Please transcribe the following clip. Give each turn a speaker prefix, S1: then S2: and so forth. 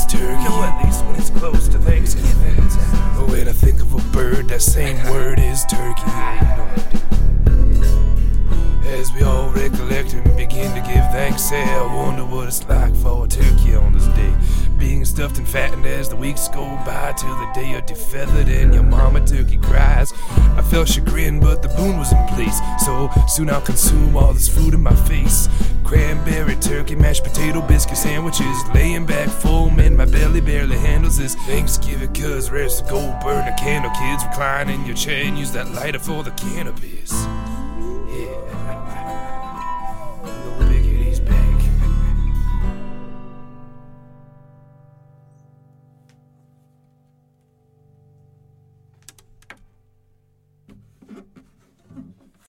S1: is turkey. No, at least when it's close to Thanksgiving. Oh, when I think of a bird, that same word is turkey. As we all recollect and begin to give thanks, say, I wonder what it's like for a turkey on this day. Being stuffed and fattened as the weeks go by till the day you're defeathered and your mama turkey cries. I felt chagrin, but the boon was in place, so soon I'll consume all this food in my face. Crab turkey, mashed potato, biscuit sandwiches. Laying back full, man, my belly barely handles this. Thanksgiving, cuz rest go burn a candle, kids. Recline in your chair and use that lighter for the cannabis.